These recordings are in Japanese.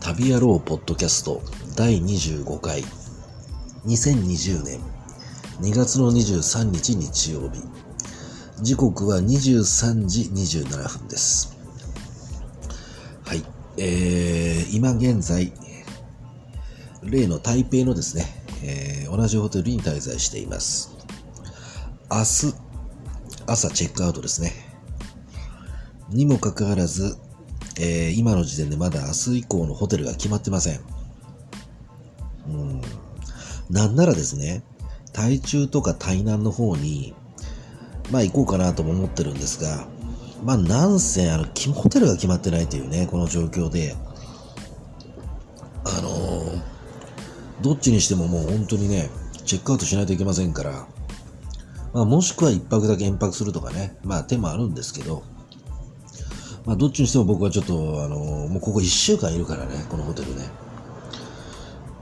旅野郎ポッドキャスト第25回。2020年2月の23日日曜日。時刻は23時27分です。はい。えー、今現在例の台北のですね、えー、同じホテルに滞在しています。明日朝チェックアウトですね。にもかかわらずえー、今の時点でまだ明日以降のホテルが決まってません。うん。なんならですね、台中とか台南の方に、まあ行こうかなとも思ってるんですが、まあなんせ、あの、ホテルが決まってないというね、この状況で、あのー、どっちにしてももう本当にね、チェックアウトしないといけませんから、まあもしくは一泊だけ延泊するとかね、まあ手もあるんですけど、まあ、どっちにしても僕はちょっと、あのもうここ1週間いるからね、このホテルね。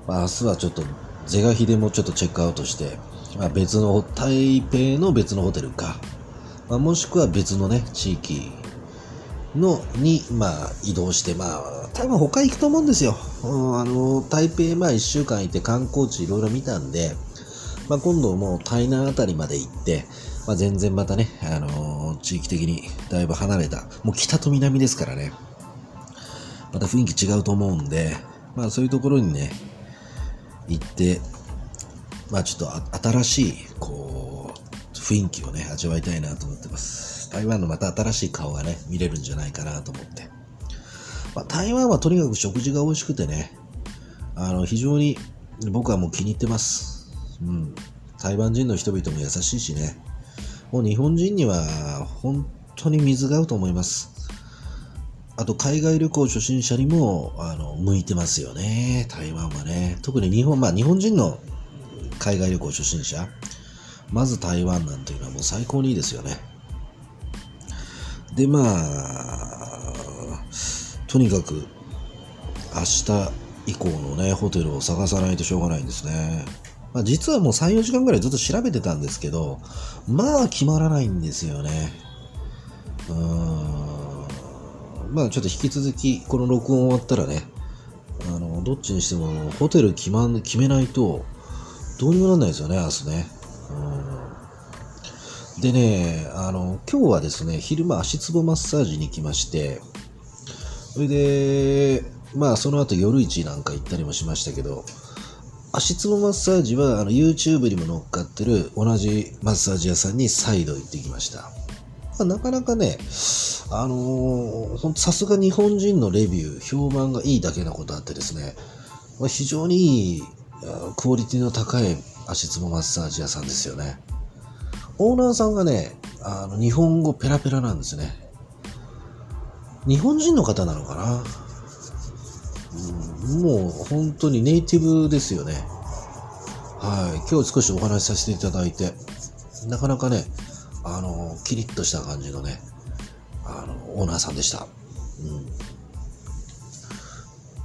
まあ、明日はちょっと、是が非でもちょっとチェックアウトして、まあ、別の、台北の別のホテルか、まあ、もしくは別のね、地域の、に、まあ、移動して、まあ、多分他行くと思うんですよ。うん、あの、台北、まあ、1週間いて観光地いろいろ見たんで、まあ、今度もう台南あたりまで行って、まあ、全然またね、あのー、地域的にだいぶ離れた、もう北と南ですからね、また雰囲気違うと思うんで、まあそういうところにね、行って、まあちょっと新しい、こう、雰囲気をね、味わいたいなと思ってます。台湾のまた新しい顔がね、見れるんじゃないかなと思って。まあ、台湾はとにかく食事が美味しくてね、あの、非常に僕はもう気に入ってます。うん。台湾人の人々も優しいしね。もう日本人には本当に水が合うと思います。あと海外旅行初心者にもあの向いてますよね。台湾はね。特に日本、まあ日本人の海外旅行初心者。まず台湾なんていうのはもう最高にいいですよね。で、まあ、とにかく明日以降のね、ホテルを探さないとしょうがないんですね。まあ、実はもう3、4時間ぐらいずっと調べてたんですけど、まあ決まらないんですよね。うーん。まあちょっと引き続き、この録音終わったらね、あの、どっちにしてもホテル決まん、決めないと、どうにもなんないですよね、明日ね。うん。でね、あの、今日はですね、昼間足つぼマッサージに来まして、それで、まあその後夜市なんか行ったりもしましたけど、足つぼマッサージはあの YouTube にも乗っかってる同じマッサージ屋さんに再度行ってきました。まあ、なかなかね、あのー、ほんとさすが日本人のレビュー、評判がいいだけなことあってですね、まあ、非常にいいクオリティの高い足つぼマッサージ屋さんですよね。オーナーさんがね、あの日本語ペラペラなんですね。日本人の方なのかな？もう本当にネイティブですよね。はい。今日少しお話しさせていただいて、なかなかね、あの、キリッとした感じのね、あの、オーナーさんでした。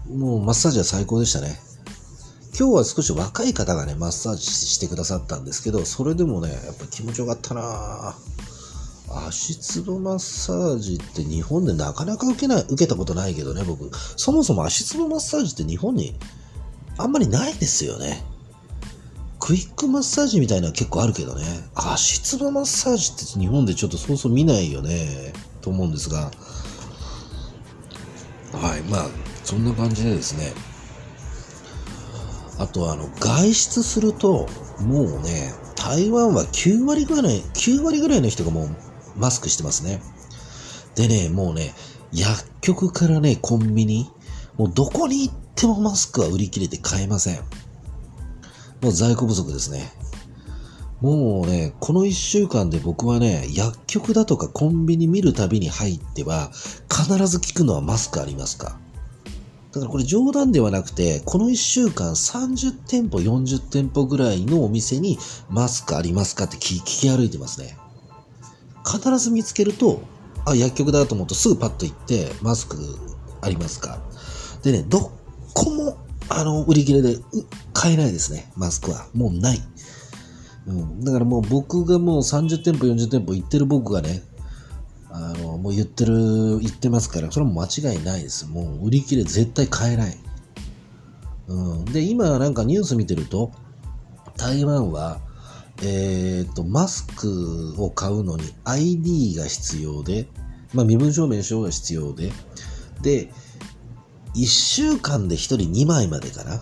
うん。もうマッサージは最高でしたね。今日は少し若い方がね、マッサージしてくださったんですけど、それでもね、やっぱ気持ちよかったなぁ。足つぼマッサージって日本でなかなか受けない、受けたことないけどね、僕。そもそも足つぼマッサージって日本にあんまりないですよね。クイックマッサージみたいなの結構あるけどね。足つぼマッサージって日本でちょっとそうそう見ないよね。と思うんですが。はい。まあ、そんな感じでですね。あとあの、外出すると、もうね、台湾は9割ぐらい、9割ぐらいの人がもうマスクしてますね。でね、もうね、薬局からね、コンビニ、もうどこに行ってもマスクは売り切れて買えません。もう在庫不足ですね。もうね、この1週間で僕はね、薬局だとかコンビニ見るたびに入っては、必ず聞くのはマスクありますかだからこれ冗談ではなくて、この1週間30店舗、40店舗ぐらいのお店にマスクありますかって聞き歩いてますね。必ず見つけると、あ、薬局だと思うとすぐパッと行って、マスクありますか？でね、どこも、あの、売り切れで買えないですね、マスクは。もうない。うん。だからもう僕がもう30店舗、40店舗行ってる僕がね、あの、もう言ってる、言ってますから、それも間違いないです。もう売り切れ絶対買えない。うん、で、今なんかニュース見てると、台湾は、えっ、と、マスクを買うのに ID が必要で、まあ、身分証明書が必要で、で、1週間で1人2枚までかな。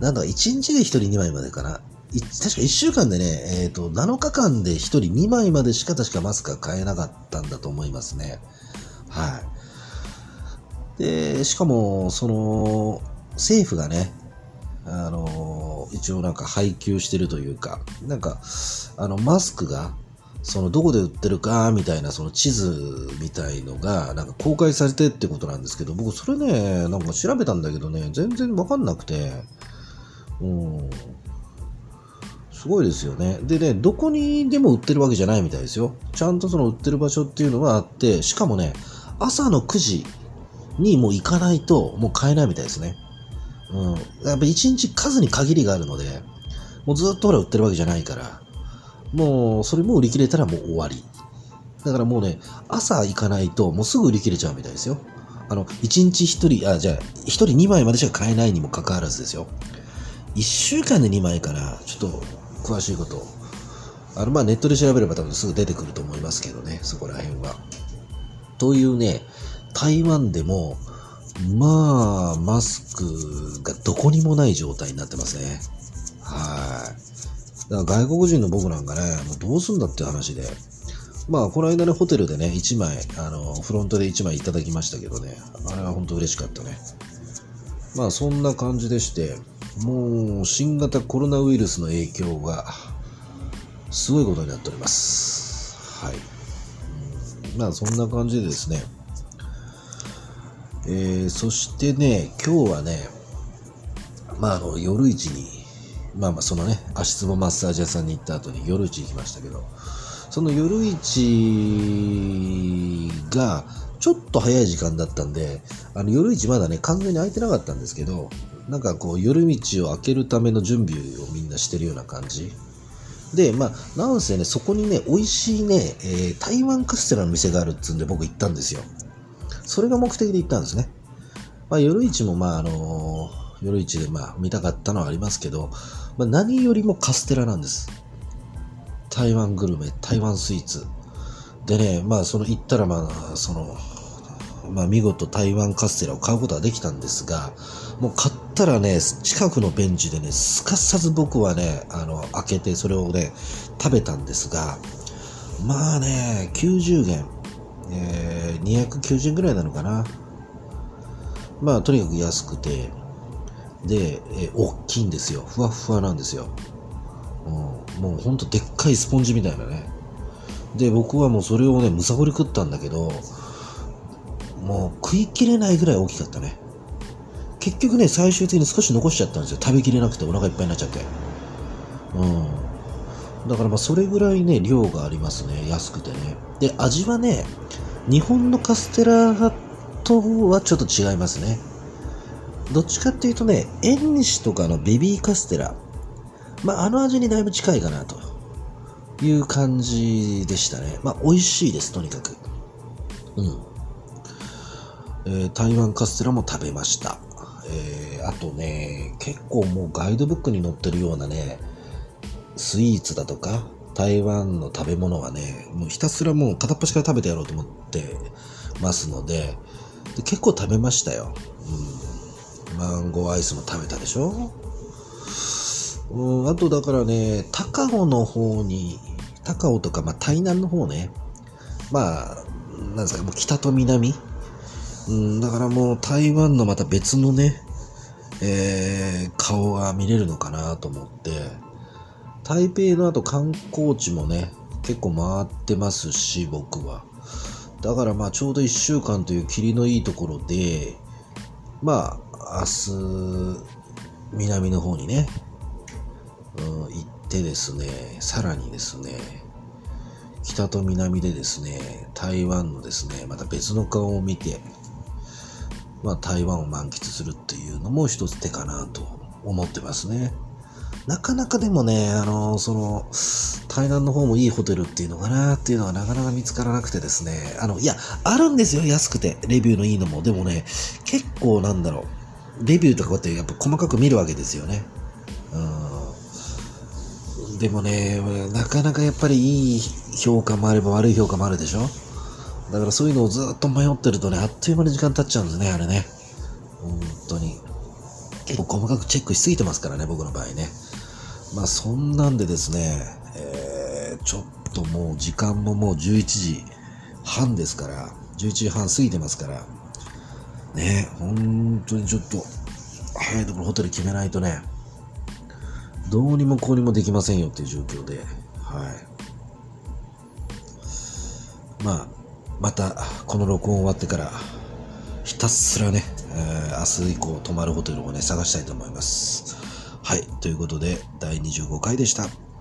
なんだ、1日で1人2枚までかな。確か1週間でね、えっ、ー、と、7日間で1人2枚までしか確かマスクは買えなかったんだと思いますね。はい。で、しかも、その、政府がね、あの、一応なんか配給してるというか、なんか、あの、マスクが、そのどこで売ってるかみたいなその地図みたいのがなんか公開されてってことなんですけど僕それねなんか調べたんだけどね全然わかんなくてうんすごいですよね。でね、どこにでも売ってるわけじゃないみたいですよ。ちゃんとその売ってる場所っていうのがあって、しかもね、朝の9時にもう行かないともう買えないみたいですね。うん。やっぱ1日数に限りがあるので、もうずっとほら売ってるわけじゃないから、もうそれも売り切れたらもう終わり。だからもうね、朝行かないともうすぐ売り切れちゃうみたいですよ。あの、1日1人、あ、じゃあ、1人2枚までしか買えないにもかかわらずですよ。1週間で2枚かな。ちょっと詳しいこと、あの、まあ、ネットで調べれば多分すぐ出てくると思いますけどね、そこら辺は。というね、台湾でも、まあ、マスクがどこにもない状態になってますね。はい。だから外国人の僕なんかね、もうどうすんだって話で。まあ、この間ね、ホテルでね、1枚、あの、フロントで1枚いただきましたけどね、あれは本当嬉しかったね。まあ、そんな感じでして、もう新型コロナウイルスの影響がすごいことになっております。はい。まあそんな感じでですね。えー、そしてね、今日はね、まああの夜市に、まあまあそのね、足つぼマッサージ屋さんに行った後に夜市行きましたけど、その夜市がちょっと早い時間だったんで、あの夜市まだね、完全に空いてなかったんですけど、なんかこう夜道を開けるための準備をみんなしてるような感じ。で、まあ、なんせね、そこにね、美味しいね、えー、台湾カステラの店があるっつうんで僕行ったんですよ。それが目的で行ったんですね。まあ、夜市もまあ、あの、夜市でまあ、見たかったのはありますけど、まあ、何よりもカステラなんです。台湾グルメ、台湾スイーツ。でね、まあ、その行ったらまあ、その、まあ、見事台湾カステラを買うことができたんですが、もう買ったらね、近くのベンチでね、すかさず僕はね、あの、開けてそれをね、食べたんですが、まあね、90元、えー、290円ぐらいなのかな。まあ、とにかく安くて、で、えー、大きいんですよ。ふわふわなんですよ。うん、もうほんとでっかいスポンジみたいなね。で、僕はもうそれをね、むさぼり食ったんだけど、もう食いきれないぐらい大きかったね。結局ね、最終的に少し残しちゃったんですよ。食べきれなくてお腹いっぱいになっちゃって。うん。だからまあそれぐらいね、量がありますね。安くてね。で、味はね、日本のカステラとはちょっと違いますね。どっちかっていうとね、縁西とかのベビーカステラ。まああの味にだいぶ近いかなという感じでしたね。まあ美味しいです、とにかく。うん。えー、台湾カステラも食べました。えー、あとね、結構もうガイドブックに載ってるようなね、スイーツだとか、台湾の食べ物はね、もうひたすらもう片っ端から食べてやろうと思ってますので、で結構食べましたよ。うん。マンゴーアイスも食べたでしょ？うん、あとだからね、高尾の方に、高尾とか、まあ、台南の方ね、まあ、なんですか、もう北と南うん、だからもう台湾のまた別のね、えー、顔が見れるのかなと思って、台北の後観光地もね、結構回ってますし、僕は。だからまあちょうど1週間という霧のいいところで、まあ明日、南の方にね、うん、行ってですね、さらにですね、北と南でですね、台湾のですね、また別の顔を見て、まあ、台湾を満喫するっていうのも一つ手かなと思ってますね。なかなかでもね、あの、その、台南の方もいいホテルっていうのかなっていうのがなかなか見つからなくてですね、あの、いや、あるんですよ、安くて、レビューのいいのも。でもね、結構なんだろうレビューとかこうやってやっぱ細かく見るわけですよね。うん。でもね、なかなかやっぱりいい評価もあれば悪い評価もあるでしょだからそういうのをずっと迷ってるとね、あっという間に時間経っちゃうんですね、あれね。本当に。結構細かくチェックしすぎてますからね、僕の場合ね。まあそんなんでですね、えー、ちょっともう時間ももう11時半ですから、11時半過ぎてますから、ね、本当にちょっと、早いところホテル決めないとね、どうにもこうにもできませんよっていう状況で、はい。まあ、また、この録音終わってから、ひたすらね、えー、明日以降泊まるホテルをね、探したいと思います。はい。ということで、第25回でした。